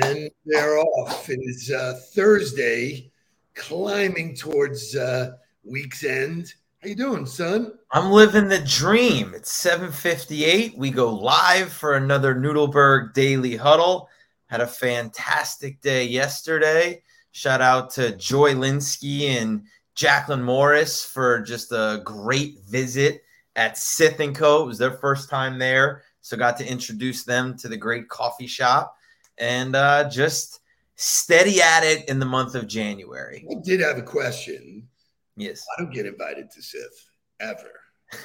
And they're off. It is uh, Thursday, climbing towards uh, week's end. How you doing, son? I'm living the dream. It's 7:58. We go live for another Noodleberg Daily Huddle. Had a fantastic day yesterday. Shout out to Joy Linsky and Jacqueline Morris for just a great visit at Sith Co. It was their first time there, so got to introduce them to the great coffee shop and uh, just steady at it in the month of January. I did have a question. Yes, I don't get invited to Sith ever.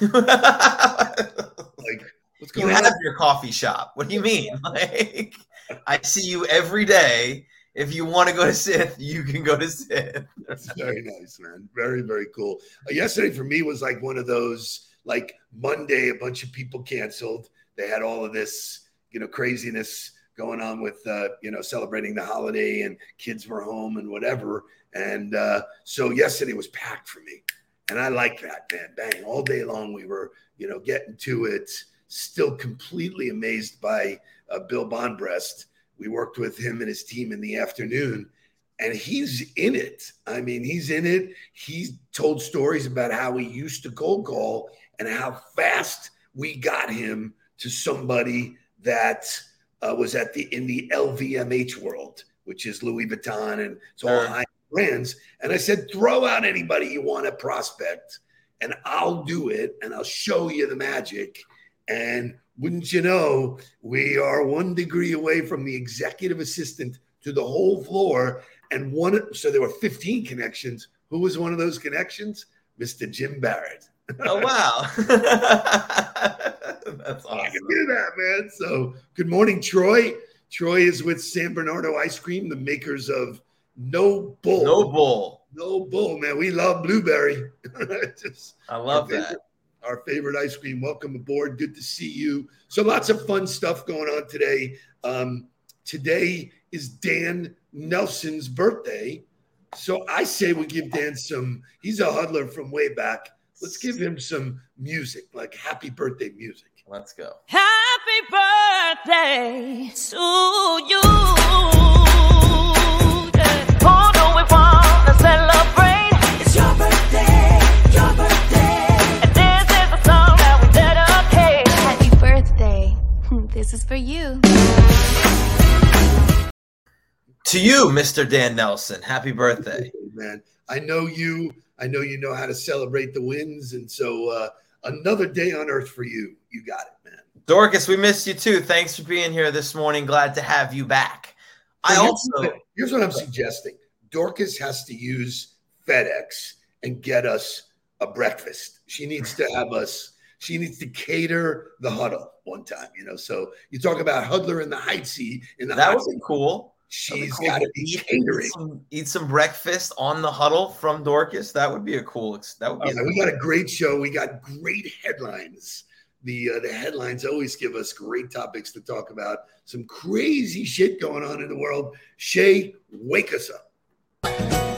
like, what's going you on? You have your coffee shop. What do you mean? Like, I see you every day if you want to go to Sith, you can go to Sith. That's very nice, man. Very, very cool. Uh, yesterday for me was like one of those like Monday, a bunch of people canceled. They had all of this, you know, craziness going on with, uh, you know, celebrating the holiday and kids were home and whatever. And uh, so yesterday was packed for me. And I like that, man. Bang. All day long, we were, you know, getting to it. Still completely amazed by uh, Bill Bondbrest we worked with him and his team in the afternoon, and he's in it. I mean, he's in it. He told stories about how he used to cold call and how fast we got him to somebody that uh, was at the in the LVMH world, which is Louis Vuitton and it's all high brands. And I said, throw out anybody you want to prospect, and I'll do it, and I'll show you the magic. And wouldn't you know, we are one degree away from the executive assistant to the whole floor. And one, so there were 15 connections. Who was one of those connections? Mr. Jim Barrett. Oh, wow. That's awesome. I can do that, man. So, good morning, Troy. Troy is with San Bernardo Ice Cream, the makers of No Bull. No Bull. No Bull, man. We love blueberry. Just, I love that our favorite ice cream. Welcome aboard. Good to see you. So, lots of fun stuff going on today. Um, today is Dan Nelson's birthday. So, I say we give Dan some, he's a huddler from way back. Let's give him some music, like happy birthday music. Let's go. Happy birthday to you. Happy birthday. This is for you. To you, Mr. Dan Nelson. Happy birthday. Man, I know you. I know you know how to celebrate the wins. And so uh, another day on earth for you. You got it, man. Dorcas, we missed you too. Thanks for being here this morning. Glad to have you back. I here's also what, here's what I'm suggesting. Dorcas has to use FedEx and get us a breakfast. She needs to have us she needs to cater the huddle one time, you know. So you talk about Huddler in the height seat in the that would be cool. She's cool. got to be eat, catering. Eat some, eat some, breakfast on the huddle from Dorcas. That would be a cool. That would be. Uh, we got a great show. We got great headlines. The uh, the headlines always give us great topics to talk about. Some crazy shit going on in the world. Shay, wake us up.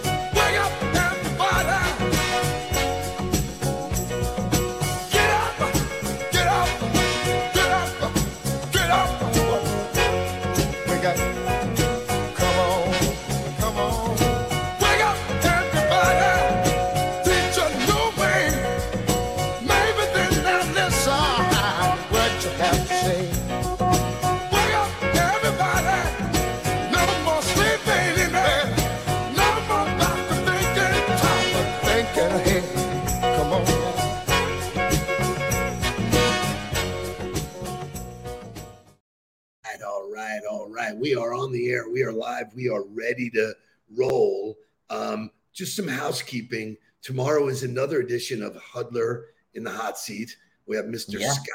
All right, we are on the air. We are live. We are ready to roll. Um, just some housekeeping. Tomorrow is another edition of Huddler in the Hot Seat. We have Mr. Yeah. Scott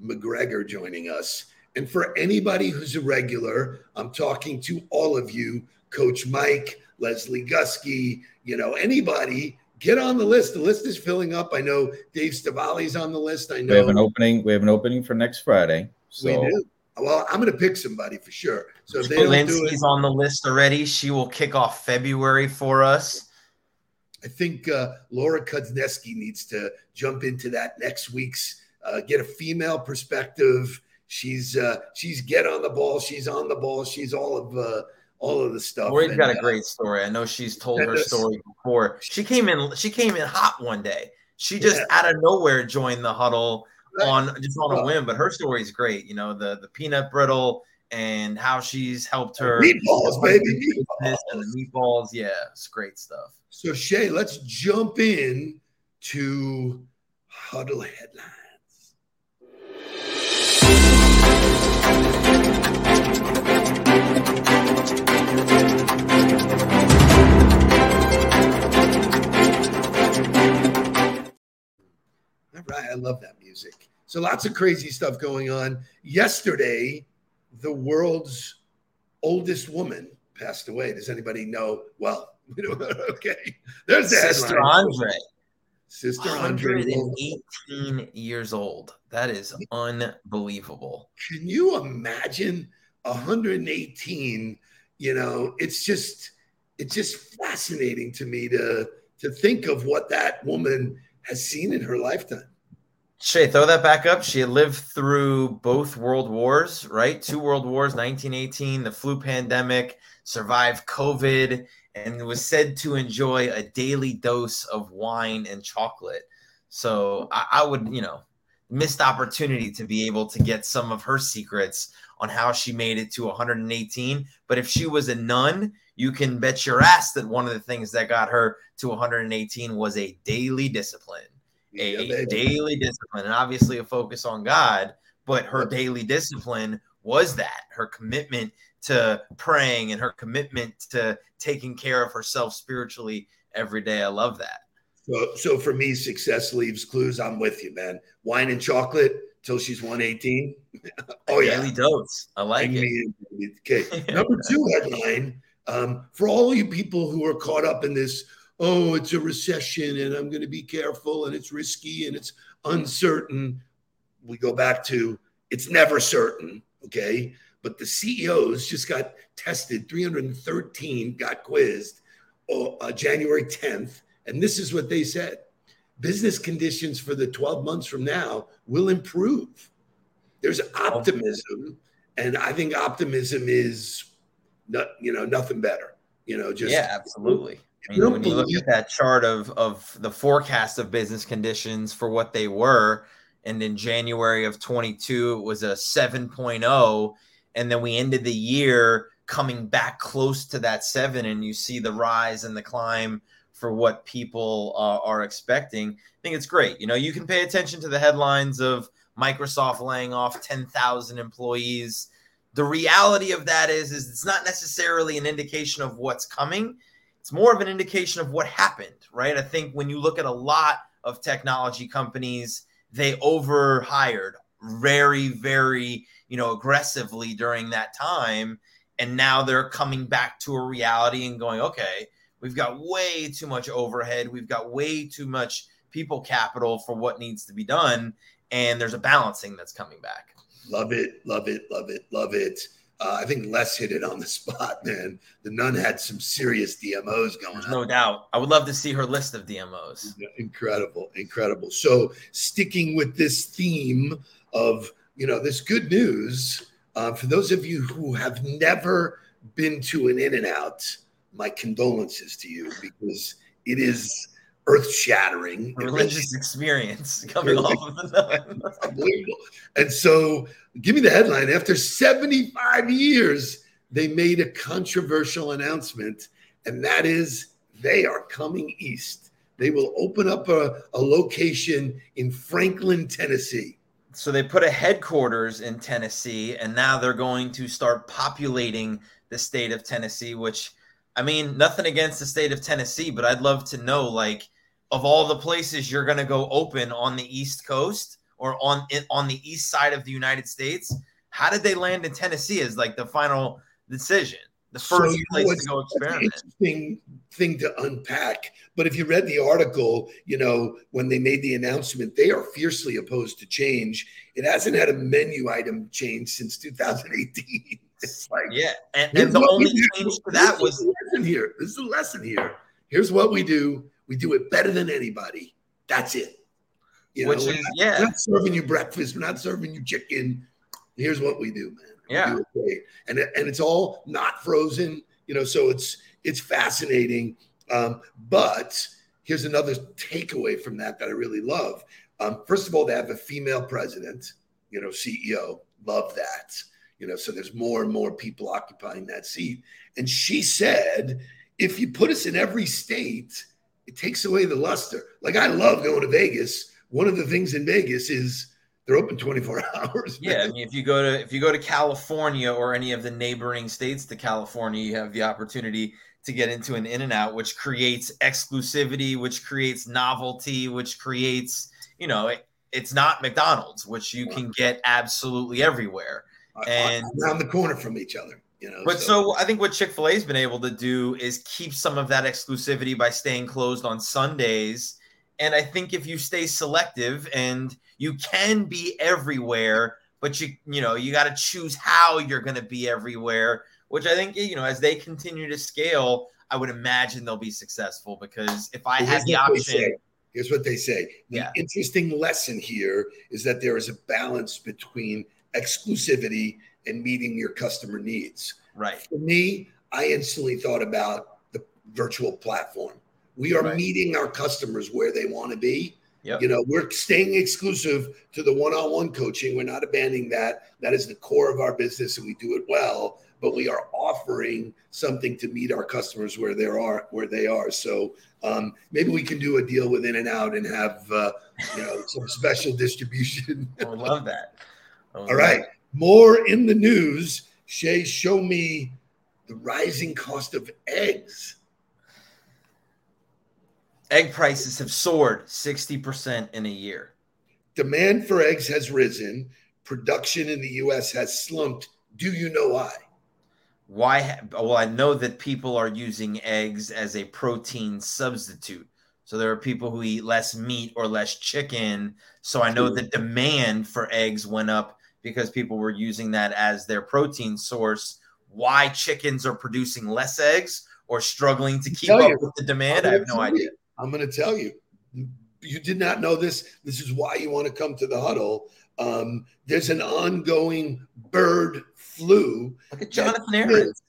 McGregor joining us. And for anybody who's a regular, I'm talking to all of you, Coach Mike, Leslie Gusky, you know, anybody, get on the list. The list is filling up. I know Dave Stavali's on the list. I know we have an opening. We have an opening for next Friday. So we do. Well, I'm going to pick somebody for sure. So if they don't do it, on the list already. She will kick off February for us. I think uh, Laura Kudzneski needs to jump into that next week's, uh, get a female perspective, She's uh, she's get on the ball. She's on the ball. She's all of uh, all of the stuff. Lori's And, got a uh, great story. I know she's told her story before. She came in. She came in hot one day. She just Yeah. out of nowhere joined the huddle Right. On just on a whim. But her story is great. You know the the peanut brittle and how she's helped her Meatballs, baby, business and meatballs. the meatballs. Yeah, it's great stuff. So Shay, let's jump in to huddle headlines. All right, I love that music. So lots of crazy stuff going on. Yesterday, the world's oldest woman passed away. Does anybody know? Well, okay. There's the Sister headline. Andre, Sister Andre. 118 years old. That is unbelievable. Can you imagine 118? You know, it's just it's just fascinating to me to to think of what that woman has seen in her lifetime. Shay, throw that back up. She lived through both world wars, right? Two world wars, 1918, the flu pandemic, survived COVID, and was said to enjoy a daily dose of wine and chocolate. So I, I would, you know, missed opportunity to be able to get some of her secrets on how she made it to 118. But if she was a nun, you can bet your ass that one of the things that got her to 118 was a daily discipline a Yeah, daily discipline and obviously a focus on God, but her daily discipline was that her commitment to praying and her commitment to taking care of herself spiritually every day. I love that. So, so for me, success leaves clues. I'm with you, man. Wine and chocolate till she's 118. oh yeah, Daily dose. I like Bring it. me. Okay. Number two headline um, for all you people who are caught up in this. Oh, it's a recession, and I'm going to be careful, and it's risky, and it's uncertain. We go back to it's never certain. Okay, but the CEOs just got tested. 313 got quizzed oh, uh, January 10th, and this is what they said: business conditions for the 12 months from now will improve. There's optimism and I think optimism is not, you know, nothing better. You know, just yeah, absolutely. Mean, when you look at that chart of of the forecast of business conditions for what they were, and in January of 22 it was a 7.0, and then we ended the year coming back close to that seven, and you see the rise and the climb for what people uh, are expecting. I think it's great. You know, you can pay attention to the headlines of Microsoft laying off 10,000 employees. The reality of that is, is it's not necessarily an indication of what's coming it's more of an indication of what happened, right? I think when you look at a lot of technology companies, they overhired very, very, you know, aggressively during that time. And now they're coming back to a reality and going, okay, we've got way too much overhead. We've got way too much people capital for what needs to be done. And there's a balancing that's coming back. love it, love it, love it, love it. Uh, I think Les hit it on the spot, man. The nun had some serious DMOs going There's on. no doubt. I would love to see her list of DMOs. Incredible, incredible. So, sticking with this theme of you know this good news uh, for those of you who have never been to an In and Out, my condolences to you because it is earth shattering. Religious experience coming off of the unbelievable. And so, give me the headline. After 75 years, they made a controversial announcement, and that is they are coming east. They will open up a, a location in Franklin, Tennessee. So they put a headquarters in Tennessee, and now they're going to start populating the state of Tennessee. Which, I mean, nothing against the state of Tennessee, but I'd love to know, like, of all the places you're going to go open on the East Coast or on on the east side of the United States, how did they land in Tennessee as like the final decision, the first know, place to go experiment? interesting thing to unpack. But if you read the article, you know, when they made the announcement, they are fiercely opposed to change. It hasn't had a menu item change since 2018. It's like, Yeah, and, and the only change to that was lesson here. This is the lesson here. Here's what we do. We do it better than anybody. That's it. You which know, is we're yeah. not serving you breakfast. We're not serving you chicken. Here's what we do, man. We Yeah. do it and and it's all not frozen, you know. So it's it's fascinating. Um, but here's another takeaway from that that I really love. Um, first of all, they have a female president, you know, CEO. Love that. You know, so there's more and more people occupying that seat. And she said, if you put us in every state, it takes away the luster. Like I love going to Vegas. One of the things in Vegas is they're open 24 hours. Yeah, I mean, if you go to if you go to California or any of the neighboring states to California, you have the opportunity to get into an in and out, which creates exclusivity, which creates novelty, which creates, you know, it, it's not McDonald's, which you can get absolutely everywhere. and- around the corner from each other. You know, But so I think what Chick fil A's been able to do is keep some of that exclusivity by staying closed on Sundays. And I think if you stay selective and you can be everywhere, but you you know you got to choose how you're going to be everywhere, which I think you know as they continue to scale, I would imagine they'll be successful because if I had the option. Here's what they say. The Yeah. interesting lesson here is that there is a balance between exclusivity and meeting your customer needs. right? For me, I instantly thought about the virtual platform. We are Right. meeting our customers where they want to be. Yep. You know, we're staying exclusive to the one-on-one coaching. We're not abandoning that. That is the core of our business, and we do it well. But we are offering something to meet our customers where they are, where they are. So um, maybe we can do a deal with In and Out and have uh, you know some special distribution. I would love that. I would All love right, more in the news. Shay, show me the rising cost of eggs. Egg prices have soared 60% in a year. Demand for eggs has risen. Production in the U.S. has slumped. Do you know why? Why? Well, I know that people are using eggs as a protein substitute. So there are people who eat less meat or less chicken. So I know the demand for eggs went up because people were using that as their protein source. Why chickens are producing less eggs or struggling to keep up you. with the demand, I'm have no idea. you. I'm going to tell you. You did not know this. This is why you want to come to the huddle. Um, there's an ongoing bird flu Look at Jonathan Aarons.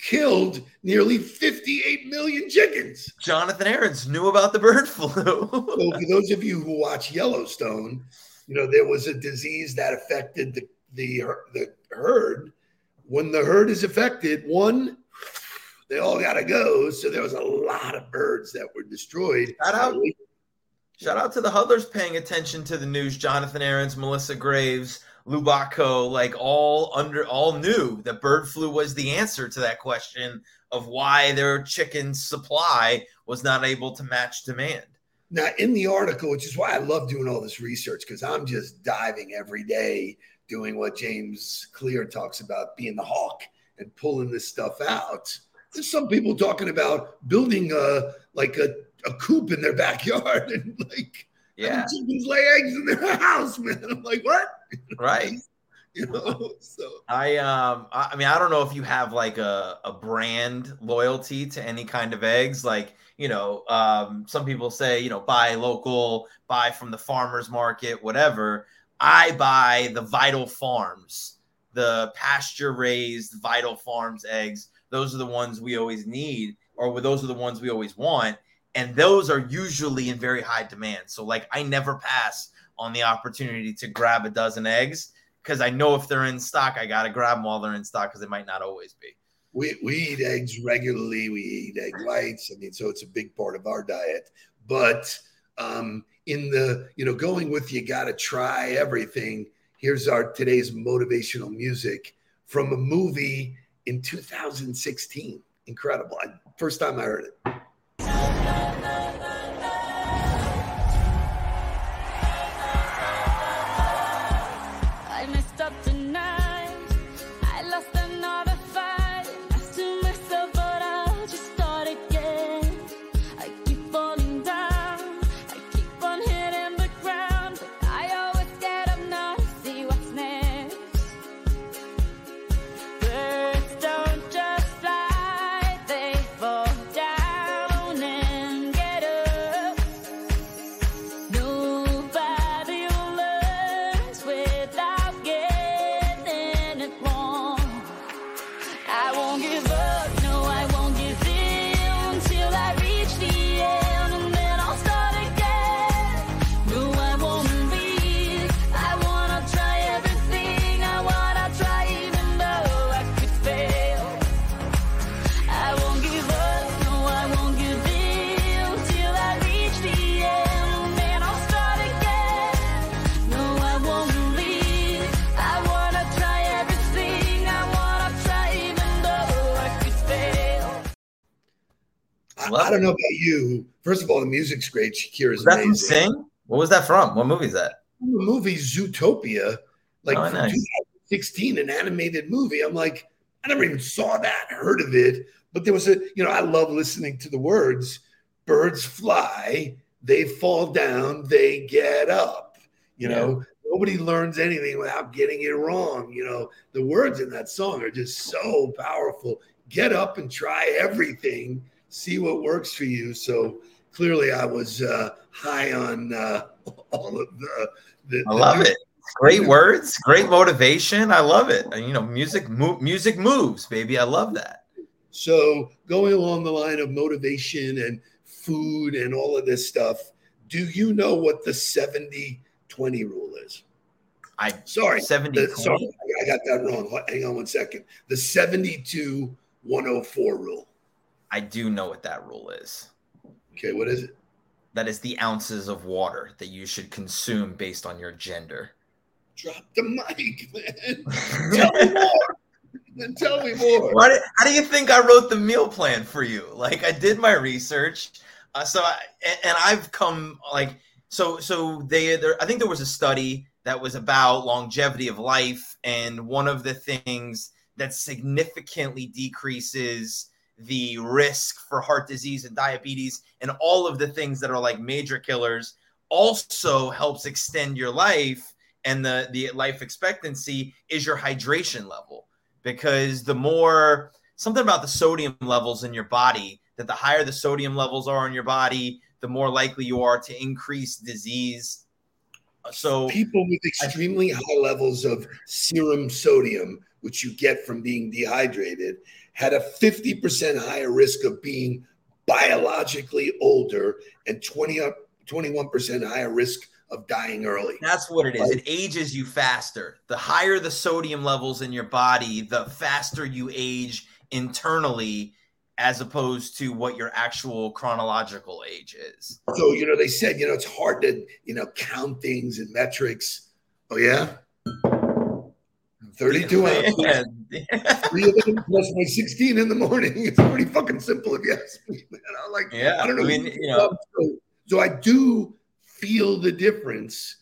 killed nearly 58 million chickens. Jonathan Aarons knew about the bird flu. So for those of you who watch Yellowstone, you know there was a disease that affected the the, the herd. When the herd is affected, one, they all got to go. So there was a lot of birds that were destroyed. Shout out. Shout out to the huddlers paying attention to the news. Jonathan Aarons, Melissa Graves, Lubaco, like all under all knew that bird flu was the answer to that question of why their chicken supply was not able to match demand. Now, in the article, which is why I love doing all this research, because I'm just diving every day doing what James Clear talks about being the hawk and pulling this stuff out. There's some people talking about building a like a, a coop in their backyard and like Yeah, chickens lay eggs in their house, man. I'm like, what? right. You know, so. I um I mean I don't know if you have like a, a brand loyalty to any kind of eggs. Like you know um some people say you know buy local buy from the farmers market whatever. I buy the Vital Farms the pasture raised Vital Farms eggs. Those are the ones we always need or those are the ones we always want and those are usually in very high demand. So like I never pass on the opportunity to grab a dozen eggs because I know if they're in stock, I gotta grab them while they're in stock because they might not always be. we, we eat eggs regularly. We eat egg whites. I mean, so it's a big part of our diet. But um, in the, you know, going with you got to try everything. Here's our today's motivational music from a movie in 2016. Incredible. I, first time I heard it. You. First of all, the music's great. Shakira's Was that amazing. Sing? What was that from? What movie is that? The movie Zootopia, like Oh, from nice. 2016, an animated movie. I'm like, I never even saw that, heard of it. But there was a, you know, I love listening to the words. Birds fly, they fall down, they get up. You know, nobody learns anything without getting it wrong. You know, the words in that song are just so powerful. Get up and try everything, see what works for you. So clearly, I was uh, high on uh, all of the. the I love it. Great words, great motivation. I love it. You know, music, mo- music moves, baby. I love that. So, going along the line of motivation and food and all of this stuff, do you know what the 70 20 rule is? I Sorry, 70 the- sorry, I got that wrong. Hang on one second. The 72 104 rule. I do know what that rule is. Okay, what is it? That is the ounces of water that you should consume based on your gender. Drop the mic, man. Tell me more. Then tell me more. Why how do you think I wrote the meal plan for you? Like I did my research, uh, so I, and, and I've come like so so they there, I think there was a study that was about longevity of life, and one of the things that significantly decreases the risk for heart disease and diabetes and all of the things that are like major killers also helps extend your life and the the life expectancy is your hydration level. Because the more something about the sodium levels in your body that the higher the sodium levels are in your body the more likely you are to increase disease. So People with extremely high levels of serum sodium, which you get from being dehydrated, had a 50% higher risk of being biologically older and 20 up 21% higher risk of dying early. that's what it is it ages you faster the higher the sodium levels in your body the faster you age internally as opposed to what your actual chronological age is So, you know, they said, you know, it's hard to, you know, count things and metrics. Oh, yeah? 32 ounces. yeah. Three of them plus my 16 in the morning. It's pretty fucking simple if you ask me, man. I'm like, Yeah, I don't know. I mean, you know, so, so I do feel the difference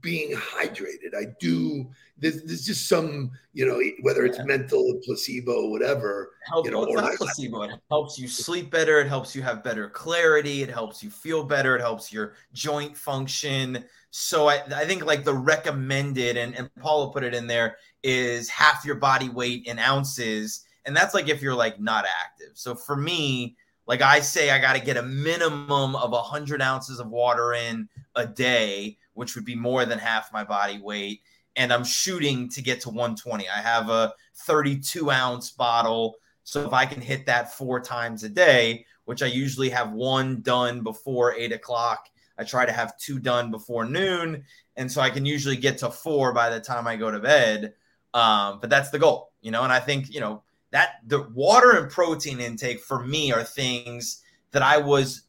being hydrated. I do. There's, there's just some, you know, whether it's Yeah. mental, placebo, whatever. help, you know, well, not like- placebo. It helps you sleep better. It helps you have better clarity. It helps you feel better. It helps your joint function. So I, I think like the recommended, and, and Paula put it in there, is half your body weight in ounces. And that's like if you're like not active. So for me, like I say, I got to get a minimum of 100 ounces of water in a day, which would be more than half my body weight. And I'm shooting to get to 120. I have a 32 ounce bottle. So if I can hit that four times a day, which I usually have one done before eight o'clock, I try to have two done before noon. And so I can usually get to four by the time I go to bed. Um, but that's the goal, you know, and I think, you know, that the water and protein intake for me are things that I was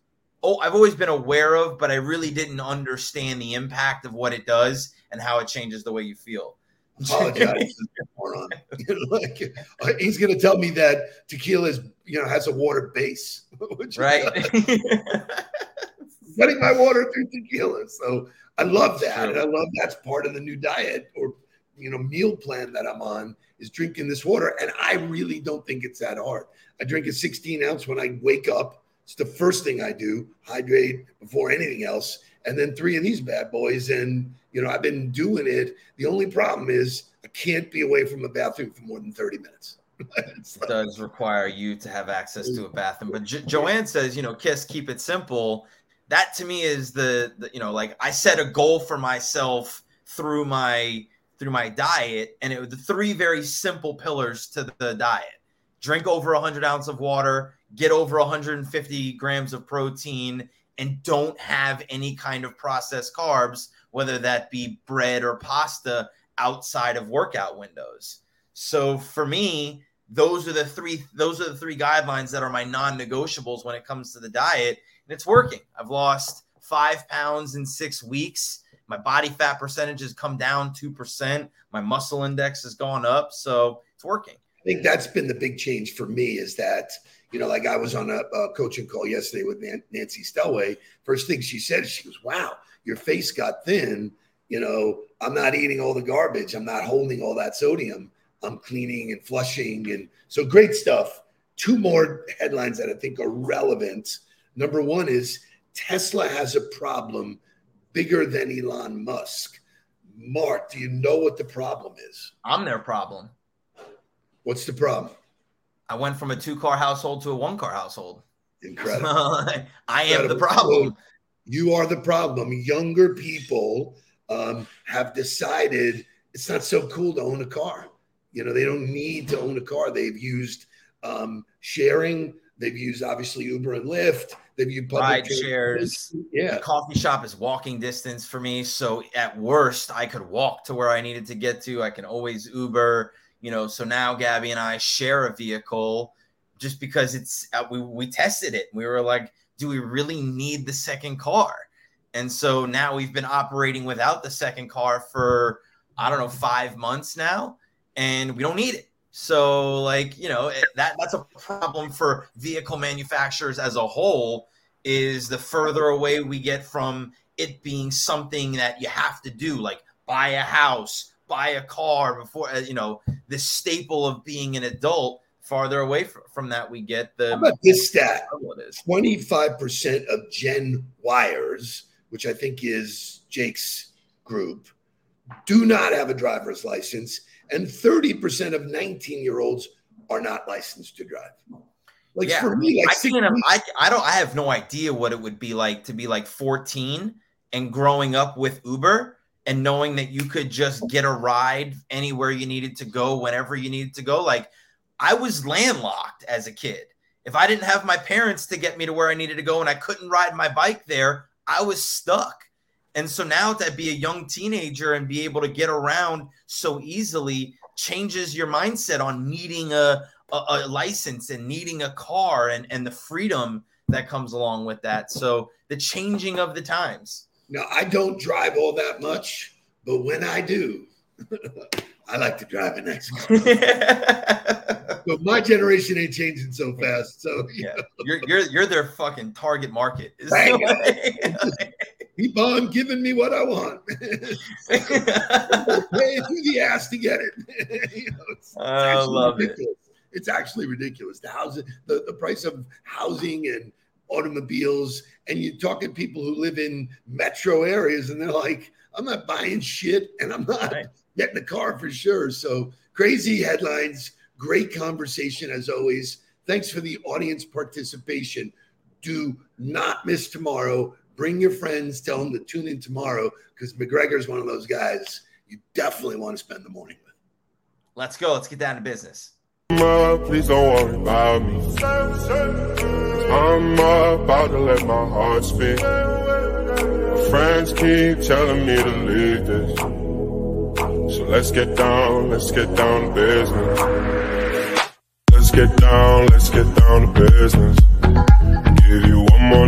oh I've always been aware of, but I really didn't understand the impact of what it does and how it changes the way you feel. This moron. Like, he's going to tell me that tequila is, you know, has a water base, which right? getting my water through tequila. So I love that. And I love that's part of the new diet or you know meal plan that I'm on is drinking this water. And I really don't think it's that hard. I drink a 16 ounce when I wake up. It's the first thing I do, hydrate before anything else. And then three of these bad boys. And you know, I've been doing it. The only problem is I can't be away from a bathroom for more than 30 minutes. It's like- does require you to have access to a bathroom. But jo- Joanne says, you know, kiss, keep it simple. That to me is the, the, you know, like I set a goal for myself through my through my diet, and it was the three very simple pillars to the diet: drink over 100 ounces of water, get over 150 grams of protein, and don't have any kind of processed carbs, whether that be bread or pasta, outside of workout windows. So for me, those are the three those are the three guidelines that are my non-negotiables when it comes to the diet and it's working. I've lost five pounds in six weeks. My body fat percentage has come down 2% my muscle index has gone up so it's working. I think that's been the big change for me is that, You know, like I was on a, a coaching call yesterday with Nan- Nancy Stelway. First thing she said, she goes, "Wow, your face got thin. You know, I'm not eating all the garbage. I'm not holding all that sodium. I'm cleaning and flushing, and so great stuff." Two more headlines that I think are relevant. Number one is Tesla has a problem bigger than Elon Musk. Mark, do you know what the problem is? I'm their problem. What's the problem? I went from a two car household to a one car household. Incredible. I am the Incredible. problem. You are the problem. Younger people um, have decided it's not so cool to own a car. You know, they don't need to own a car. They've used um, sharing. They've used obviously Uber and Lyft. They've used public Ride shares. Yeah, The coffee shop is walking distance for me. So at worst, I could walk to where I needed to get to. I can always Uber, you know. So now Gabby and I share a vehicle just because it's uh, we we tested it. We were like, do we really need the second car? And so now we've been operating without the second car for I don't know five months now, and we don't need it. So like you know that that's a problem for vehicle manufacturers as a whole. Is the further away we get from it being something that you have to do, like buy a house, buy a car before uh, you know the staple of being an adult. Farther away fr- from that we get, the How about this stat? trouble it is. 25% of Gen Y-ers, which I think is Jake's group, do not have a driver's license, and 30% of 19 year olds are not licensed to drive. Like Yeah, for me, like I six can't. weeks- I I don't. I have no idea what it would be like to be like 14 and growing up with Uber and knowing that you could just get a ride anywhere you needed to go whenever you needed to go. Like I was landlocked as a kid. If I didn't have my parents to get me to where I needed to go and I couldn't ride my bike there, I was stuck. And so now to be a young teenager and be able to get around so easily changes your mindset on needing a, a, a license and needing a car and, and the freedom that comes along with that. So the changing of the times. Now, I don't drive all that much, but when I do, I like to drive a nice car. So my generation ain't changing so fast. So you Yeah. you're you're you're their fucking target market. Is Right. the way- keep on giving me what I want. Pay through the ass to get it. You know, it's- I actually love it. ridiculous. It's actually ridiculous. The housing, the, the price of housing and automobiles, and you're talking people who live in metro areas, and they're like, I'm not buying shit, and I'm not Right. getting a car for sure. So crazy headlines, great conversation as always. Thanks for the audience participation. Do not miss tomorrow. Bring your friends. Tell them to tune in tomorrow because McGregor's one of those guys you definitely want to spend the morning with. Let's go. Let's get down to business. up, please don't worry about me. I'm about to let my heart speak. Friends keep telling me to leave this. So let's get down, let's get down to business. Let's get down, let's get down to business. Give you one more